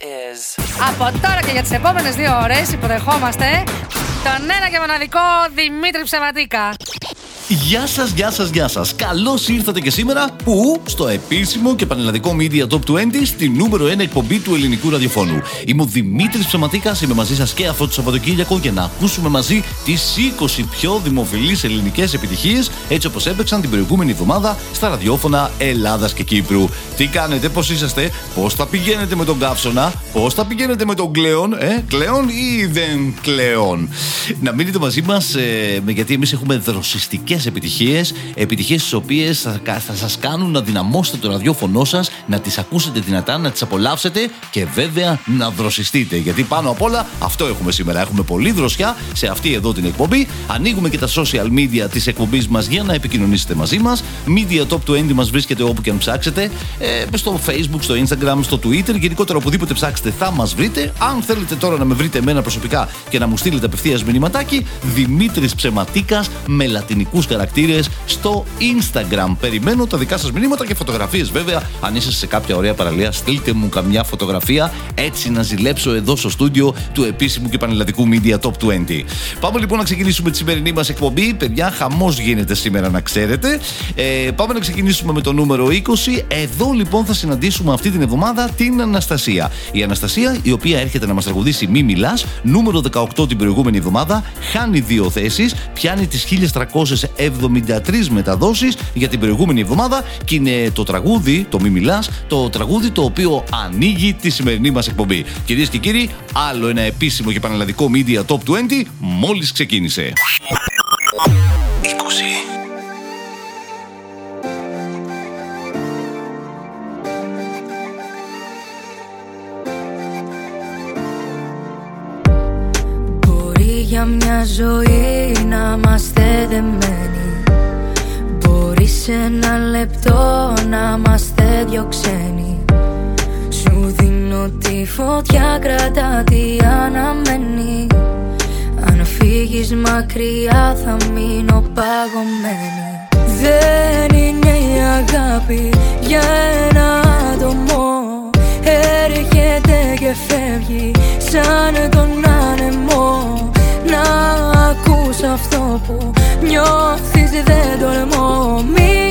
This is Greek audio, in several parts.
is. Από τώρα και για τις επόμενες δύο ώρες υποδεχόμαστε τον ένα και μοναδικό Δημήτρη Ψεματίκα. Γεια σας, γεια σας, γεια σας. Καλώς ήρθατε και σήμερα που στο επίσημο και πανελλαδικό Media Top 20 στη νούμερο 1 εκπομπή του ελληνικού ραδιοφώνου. Είμαι ο Δημήτρης Ψεματίκας, είμαι μαζί σας και αυτό το Σαββατοκύριακο για να ακούσουμε μαζί τις 20 πιο δημοφιλείς ελληνικές επιτυχίες έτσι όπως έπαιξαν την προηγούμενη εβδομάδα στα ραδιόφωνα Ελλάδας και Κύπρου. Τι κάνετε, πώς είσαστε, πώς θα πηγαίνετε με τον καύσωνα, πώς θα πηγαίνετε με τον κλέον, ε, κλέον ή δεν κλέον. Να μείνετε μαζί μας ε, γιατί εμείς έχουμε δροσιστικές επιτυχίες, επιτυχίες τις οποίες θα, θα σας κάνουν να δυναμώσετε το ραδιόφωνο σας, να τις ακούσετε δυνατά, να τις απολαύσετε και βέβαια να δροσιστείτε. Γιατί πάνω απ' όλα αυτό έχουμε σήμερα. Έχουμε πολλή δροσιά σε αυτή εδώ την εκπομπή. Ανοίγουμε και τα social media της εκπομπής μας για να επικοινωνήσετε μαζί μας. Media Top 20 μας βρίσκεται όπου και αν ψάξετε. Ε, στο Facebook, στο Instagram, στο Twitter. Γενικότερα οπουδήποτε ψάξετε θα μας βρείτε. Αν θέλετε τώρα να με βρείτε εμένα προσωπικά και να μου στείλετε απευθείας μηνυματάκι, Δημήτρης Ψεματίκας με λατινικούς χαρακτήρε στο Instagram. Περιμένω τα δικά σας μηνύματα και φωτογραφίες βέβαια. Αν είστε σε κάποια ωραία παραλία, στείλτε μου καμιά φωτογραφία έτσι να ζηλέψω εδώ στο στούντιο του επίσημου και πανελλαδικού Media Top 20. Πάμε λοιπόν να ξεκινήσουμε τη σημερινή μας εκπομπή. Παιδιά, χαμός γίνεται σήμερα να ξέρετε. Ε, πάμε να ξεκινήσουμε με το νούμερο 20. Εδώ λοιπόν θα συναντήσουμε αυτή την εβδομάδα την Αναστασία. Η Αναστασία, η οποία έρχεται να μας τραγουδήσει Μη Μιλάς, νούμερο 18 την προηγούμενη εβδομάδα, χάνει δύο θέσεις, πιάνει τις 1373 μεταδόσεις για την προηγούμενη εβδομάδα και είναι το τραγούδι, το Μη Μιλάς, το τραγούδι το οποίο ανοίγει τη σημερινή μας εκπομπή. Κυρίες και κύριοι, άλλο ένα επίσημο και πανελλαδικό Media Top 20 μόλις ξεκίνησε. 20. Μπορεί για μια ζωή να είμαστε δεμένοι Μπορείς σε ένα λεπτό να είμαστε δυο ξένοι Σου δίνω τη φωτιά κρατά τι αναμένει Αν φύγεις μακριά θα μείνω παγωμένη. Δεν είναι η αγάπη για ένα άτομο. Έρχεται και φεύγει σαν τον άνεμο. Να ακούς αυτό που νιώθεις δεν τολμώ Μη, μη,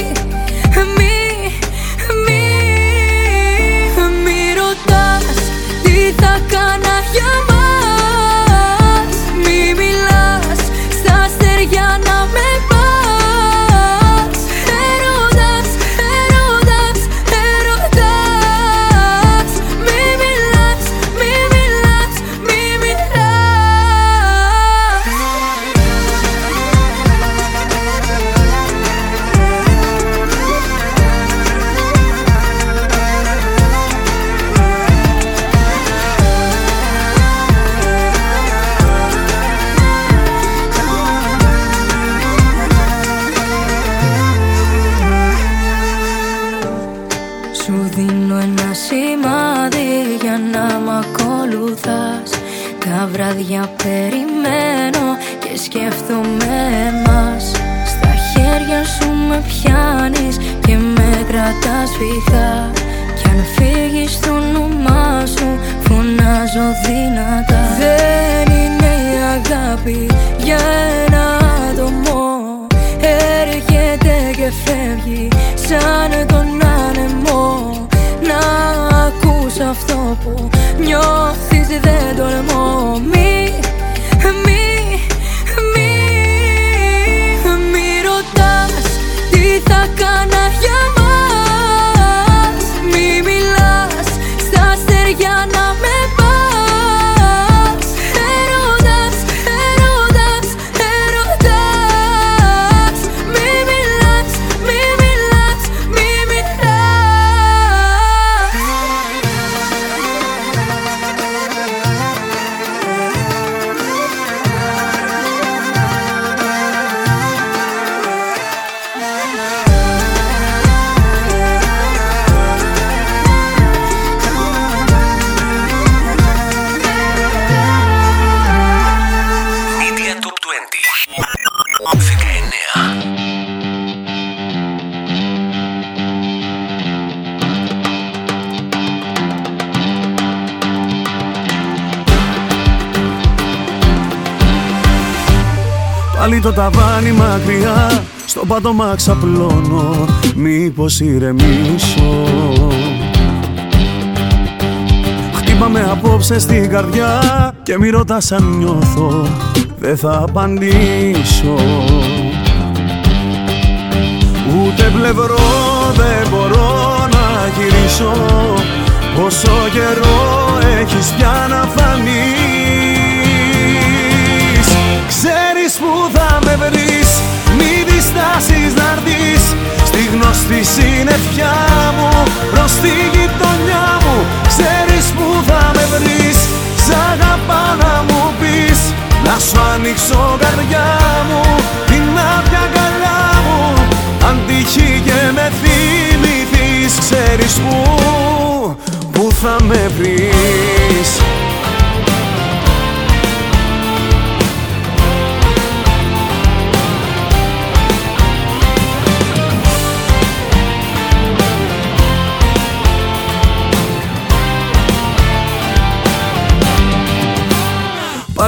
περιμένω και σκέφτομαι εμάς. Στα χέρια σου με πιάνεις και με κρατάς φυγά Κι αν φύγεις το όνομά σου φωνάζω δυνατά. Δεν είναι η αγάπη για ένα άτομο. Έρχεται και φεύγει σαν τον άνεμο. Να ακούς αυτό που νιώθεις δεν τολμώ. Μη, μη, Πάλι το ταβάνι μακριά Στο πάτωμα ξαπλώνω Μήπως ηρεμήσω. Χτύπαμε απόψε στην καρδιά Και μη ρωτάς αν νιώθω Δεν θα απαντήσω. Ούτε πλευρό δεν μπορώ να γυρίσω Πόσο καιρό έχεις πια να φανείς που θα με βρεις. Μη διστάσεις να έρθεις Στη γνωστή συννεφιά μου Προς τη γειτονιά μου Ξέρεις που θα με βρεις. Σ' αγαπά να μου πεις Να σου ανοίξω καρδιά μου Την άδεια αγκαλιά μου. Αν τύχει και με θυμηθείς Ξέρεις που Πού θα με βρεις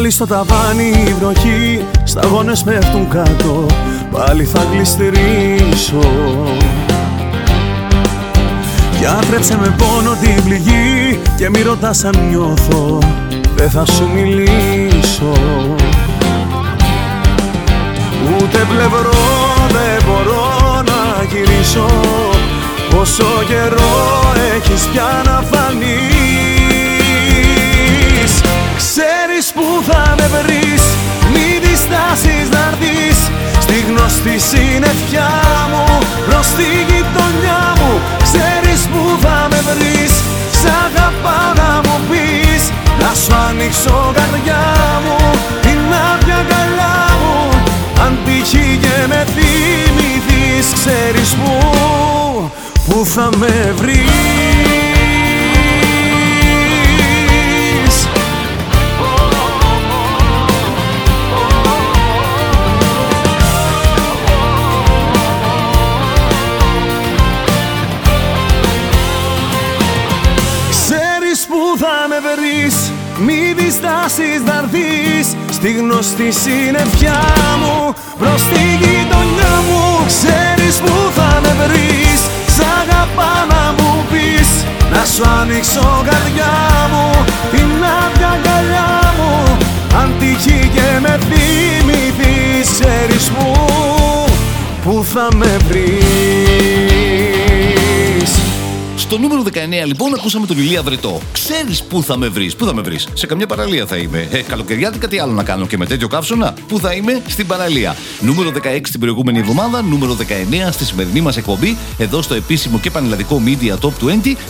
Πάλι στο ταβάνι η βροχή Σταγόνες πέφτουν κάτω Πάλι θα γλιστρήσω. Διάτρεψε με πόνο την πληγή Και μη ρωτάς αν νιώθω Δεν θα σου μιλήσω. Ούτε πλευρό δεν μπορώ να γυρίσω Πόσο καιρό έχεις πια να φανείς που θα με βρεις. Μη διστάσεις να έρθεις Στη γνωστή συννεφιά μου. Προς τη γειτονιά μου Ξέρεις που θα με βρεις. Σ' αγαπάω να μου πεις Να σου ανοίξω καρδιά μου. Την άδεια αγκαλιά μου Αν τύχει και με θυμηθείς Ξέρεις που Που θα με βρεις Στη γνωστή συννεφιά μου Προς τη γειτονιά μου Ξέρεις που θα με βρεις. Σ' αγαπά να μου πεις Να σου ανοίξω καρδιά μου Την άδεια αγκαλιά μου. Αν τύχει και με θυμηθείς Ξέρεις που Που θα με βρεις Στο νούμερο 19 λοιπόν ακούσαμε τον Ηλία Βρετό. Ξέρεις πού θα με βρεις, πού θα με βρεις. Σε καμιά παραλία θα είμαι. Ε, καλοκαιριάτικα τι άλλο να κάνω και με τέτοιο καύσωνα. Πού θα είμαι, στην παραλία. Νούμερο 16 την προηγούμενη εβδομάδα, νούμερο 19 στη σημερινή μας εκπομπή, εδώ στο επίσημο και πανελλαδικό Media Top 20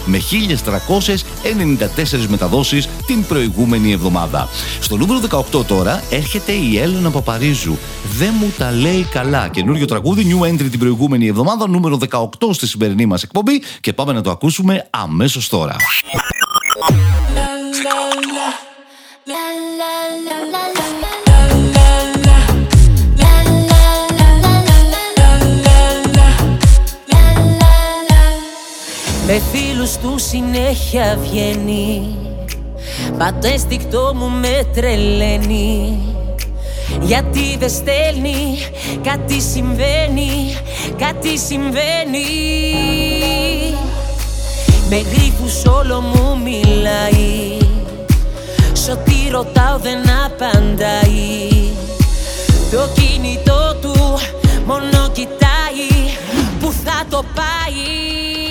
με 1394 μεταδόσεις την προηγούμενη εβδομάδα. Στο νούμερο 18 τώρα έρχεται η Έλενα Παπαρίζου. Δεν μου τα λέει καλά. Καινούριο τραγούδι, new entry την προηγούμενη εβδομάδα, νούμερο 18 στη σημερινή μας εκπομπή και πάμε να το ακούσουμε αμέσως τώρα. Με φίλους του συνέχεια βγαίνει Μα το αίσθηκτό μου με τρελαίνει Γιατί δεν στέλνει, κάτι συμβαίνει, κάτι συμβαίνει Με γρήφους όλο μου μιλάει. Σ' ό,τι ρωτάω δεν απαντάει. Το κινητό του μόνο κοιτάει. Που θα το πάει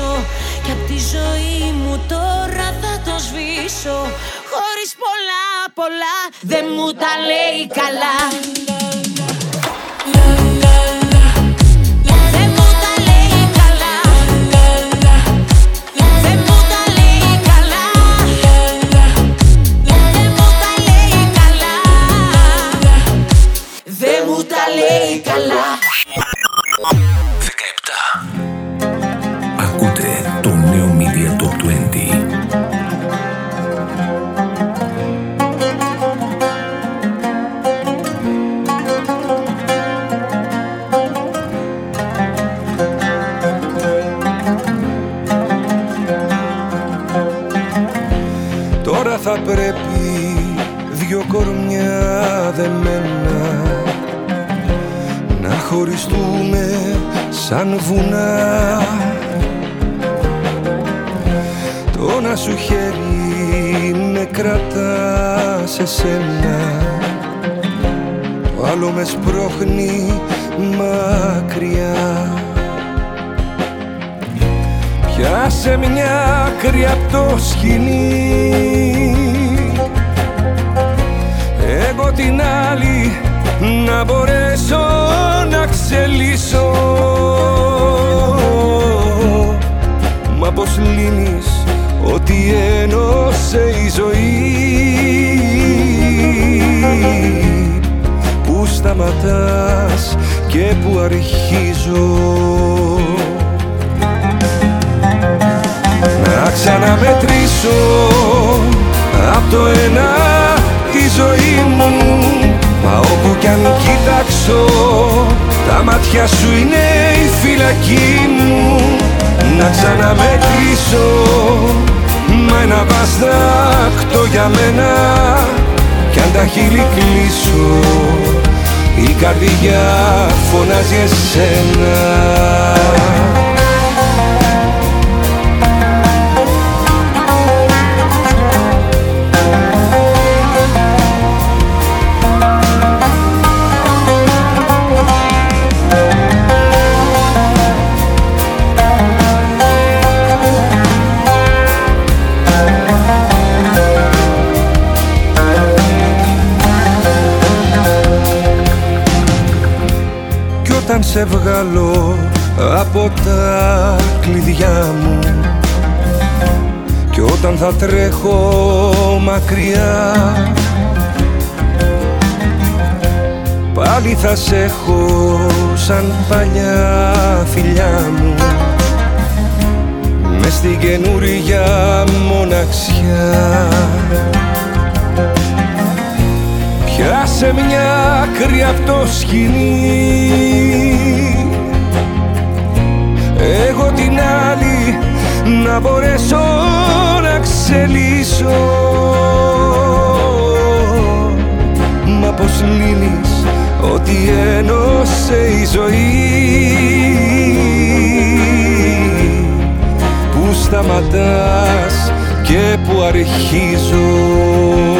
γυρίσω Και απ' τη ζωή μου τώρα θα τον σβήσω. Χωρίς πολλά πολλά, δεν μου τα λέει καλά θα πρέπει δυο κορμιά δεμένα Να χωριστούμε σαν βουνά. Το ένα σου χέρι με κρατά σε σένα. Το άλλο με σπρώχνει μακριά Πιάσε μια άκρη απ' το σκηνή Εγώ την άλλη να μπορέσω να ξελίσω. Μα πως λύνεις ότι ένωσε η ζωή. Πού σταματάς και πού αρχίζω να ξαναμετρήσω. Απ' το ένα τη ζωή μου Μα όπου κι αν κοιτάξω Τα μάτια σου είναι η φυλακή μου. Να ξαναμετρήσω Μα ένα βαστάκτο για μένα Κι αν τα χείλη κλείσω Η καρδιά φωνάζει εσένα σε βγάλω από τα κλειδιά μου. Κι όταν θα τρέχω μακριά Πάλι θα σε έχω σαν παλιά φιλιά μου. Μες στην καινούρια μοναξιά Πιάσε μια άκρη απ' το σκηνή Εγώ την άλλη να μπορέσω να ξελίσω. Μα πως λύνεις ότι ένωσε η ζωή. Πού σταματάς και πού αρχίζω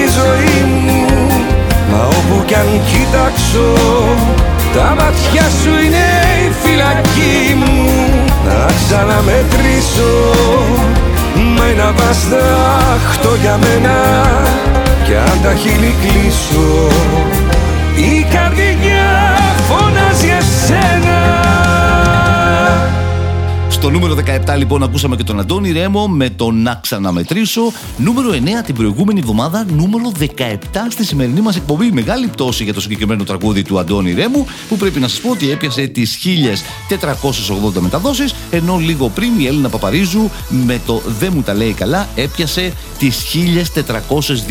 τη ζωή μου. Μα όπου κι αν κοιτάξω Τα μάτια σου είναι η φυλακή μου. Να ξαναμετρήσω Μα ένα βαστάχτο για μένα. Κι Κι αν τα χείλη κλείσω Η καρδιά Στο νούμερο 17 λοιπόν ακούσαμε και τον Αντώνη Ρέμο με το Να ξαναμετρήσω. Νούμερο 9 την προηγούμενη εβδομάδα, νούμερο 17 στη σημερινή μας εκπομπή. Μεγάλη πτώση για το συγκεκριμένο τραγούδι του Αντώνη Ρέμου που πρέπει να σας πω ότι έπιασε τις 1480 μεταδόσεις ενώ λίγο πριν η Έλληνα Παπαρίζου με το Δεν μου τα λέει καλά έπιασε τις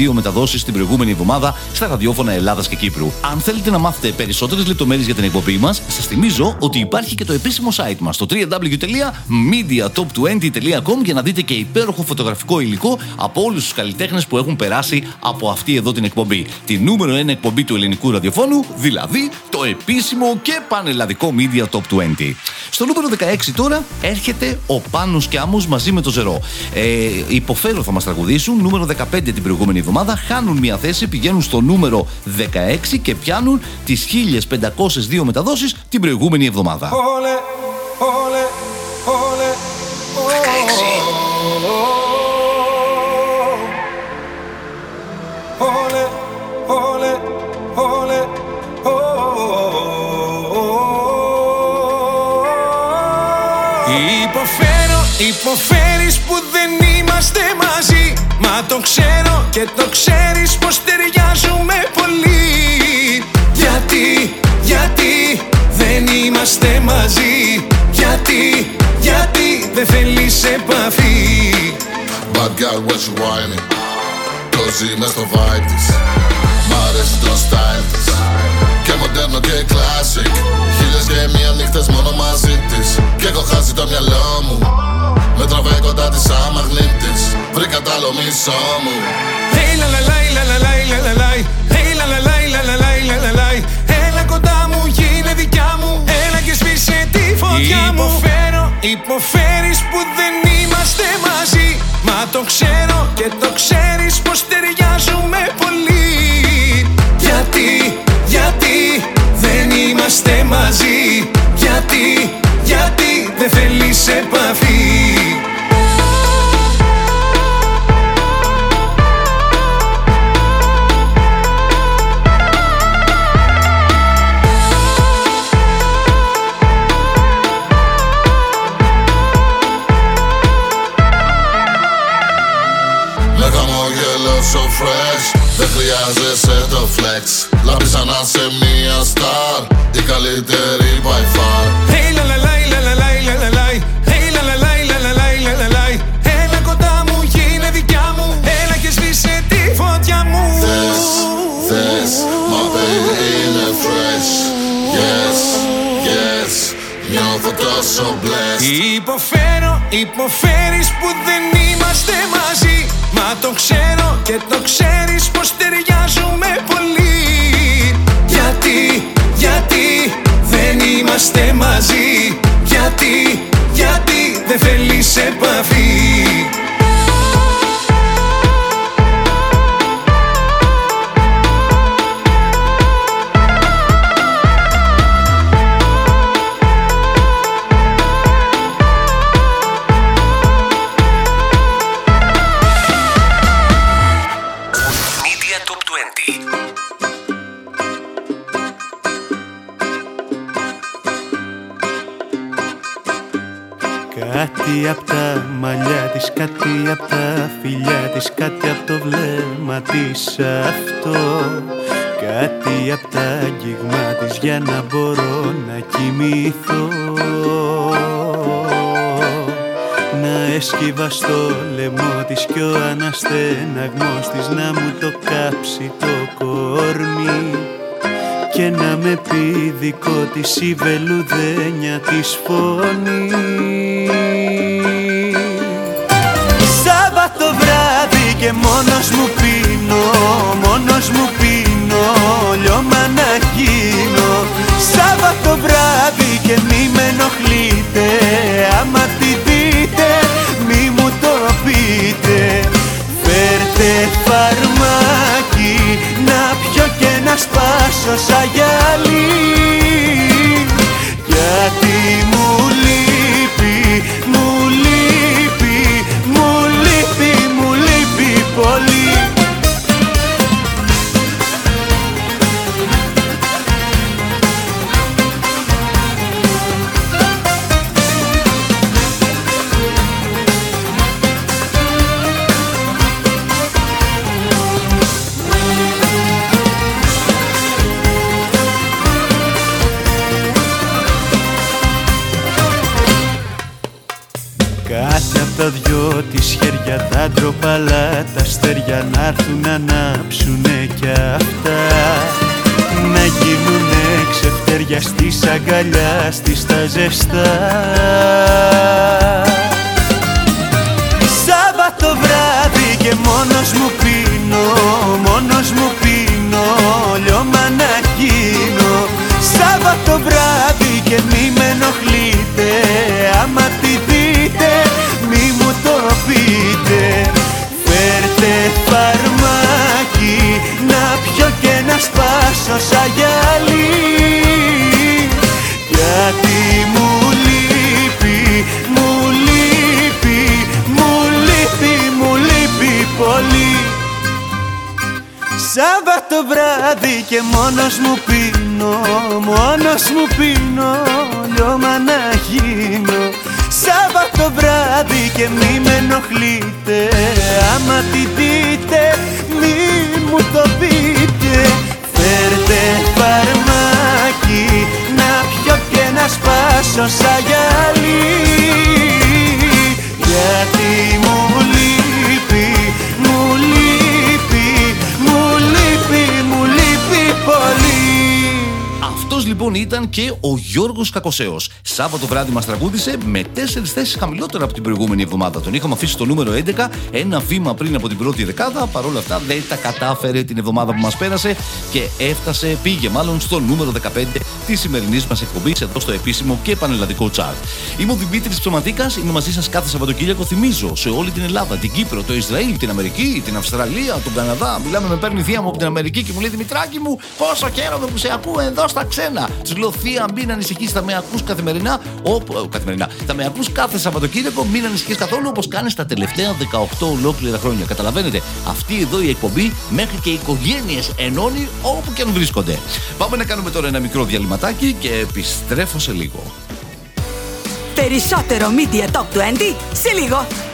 1402 μεταδόσεις την προηγούμενη εβδομάδα στα ραδιόφωνα Ελλάδας και Κύπρου. Αν θέλετε να μάθετε περισσότερες λεπτομέρειες για την εκπομπή μας, σας θυμίζω ότι υπάρχει και το επίσημο site μας το www.mediatop20.com για να δείτε και υπέροχο φωτογραφικό υλικό από όλους τους καλλιτέχνες που έχουν περάσει από αυτή εδώ την εκπομπή. Τη νούμερο 1 εκπομπή του ελληνικού ραδιοφώνου, δηλαδή το επίσημο και πανελλαδικό Media Top 20. Στο νούμερο 16 τώρα έρχεται ο Πάνος Κιάμος μαζί με το Ζερό. Ε, υποφέρω θα μας τραγουδήσουν, νούμερο 15 την προηγούμενη εβδομάδα, χάνουν μια θέση, πηγαίνουν στο νούμερο 16 και πιάνουν τις 1502 μεταδόσεις την προηγούμενη εβδομάδα. Όλε, όλε, όλε, Όλε, όλε, όλε, Υποφέρω, υποφέρεις που δεν είμαστε μαζί. Μα το ξέρω και το ξέρεις πως ταιριάζουμε πολύ. Γιατί, γιατί δεν είμαστε μαζί. Γιατί, γιατί δεν θέλεις επαφή; Bad girl when she whining; Cozy μες στο vibe. Της Μ' αρέσει το style της. Και μοντέρνο και classic. Χίλιες και μία νύχτες μόνο μαζί της. Και έχω χάσει το μυαλό μου. Με τραβάει κοντά της σαν μαγνήτης Βρήκα τ' άλλο μισό μου. Hey la la la la la la la la la Hey la la la Υποφέρω, υποφέρεις που δεν είμαστε μαζί. Μα το ξέρω Δεν χρειάζεσαι το flex Λάμπεις σαν να σε μία star Η καλύτερη by far Hey la la la la la la la la la Hey la la la la la la la la la Έλα κοντά μου, γίνε δικιά μου Έλα και σβήσε τη φωτιά μου Θες, θες Μα baby είναι fresh Yes, yes Νιώθω τόσο blessed Υποφέρω, υποφέρεις που δεν είμαστε μαζί. Μα το ξέρω και το ξέρεις πως ταιριάζουμε πολύ. Γιατί, γιατί δεν είμαστε μαζί. Γιατί, γιατί δεν θέλεις επαφή Να έσκυβα στο λαιμό της κι ο αναστεναγμός της Να μου το κάψει το κορμί και να με πει δικό της η βελουδένια της φωνή. Σάββατο βράδυ και μόνος μου πίνω, μόνος μου πίνω, λιώμα να γίνω. Σάββατο βράδυ και μη με ενοχλείτε, άμα τη Φέρτε φαρμάκι να πιω και να σπάσω σαν γυαλί αγκαλιά στις τα ζεστά. Σάββατο βράδυ και μόνος μου πίνω, μόνος μου πίνω, λιώμα να γίνω. Σάββατο βράδυ και μη με ενοχλείτε, άμα τη δείτε μη μου το πείτε. Φέρτε φαρμάκι να πιω και να σπάσω σαν γυαλί γιατί μου λείπει, μου λείπει, μου λείπει, μου λείπει πολύ. Σάββατο βράδυ και μόνος μου πίνω, μόνος μου πίνω, λιώμα να γίνω. Σάββατο βράδυ και μη με ενοχλείτε, άμα τη δείτε σπάσω σαν γυαλί Γιατί μου λείπει, μου λείπει, μου λείπει, μου λείπει πολύ. Αυτό λοιπόν ήταν και ο Γιώργος Κακοσέος. Σάββατο βράδυ μας τραγούδισε με τέσσερις θέσεις χαμηλότερα από την προηγούμενη εβδομάδα. Τον είχαμε αφήσει στο νούμερο 11, ένα βήμα πριν από την πρώτη δεκάδα. Παρ' όλα αυτά δεν τα κατάφερε την εβδομάδα που μας πέρασε και έφτασε, πήγε μάλλον στο νούμερο 15 της σημερινής μας εκπομπής εδώ στο επίσημο και πανελλαδικό τσάρτ. Είμαι ο Δημήτρης Ψωματίκας, είμαι μαζί σας κάθε Σαββατοκύριακο. Θυμίζω σε όλη την Ελλάδα, την Κύπρο, το Ισραήλ, την Αμερική, την Αυστραλία, τον Καναδά. Μιλάμε με παίρνει θεία μου από την Αμερική και μου λέει Δημητράκη μου, πόσο χαίρομαι που σε ακούω εδώ στα ξένα. Της λέω θεία, μην ανησυχείς, θα με ακούς καθημερινά. Όπου, ε, καθημερινά. Θα με ακούς κάθε Σαββατοκύριακο, μην ανησυχείς καθόλου όπως κάνεις τα τελευταία 18 ολόκληρα χρόνια. Καταλαβαίνετε, αυτή εδώ η εκπομπή μέχρι και οικογένειες ενώνει όπου και αν βρίσκονται. Πάμε να κάνουμε τώρα ένα μικρό διαλυματάκι και επιστρέφω σε λίγο. Περισσότερο Media Top 20 σε λίγο.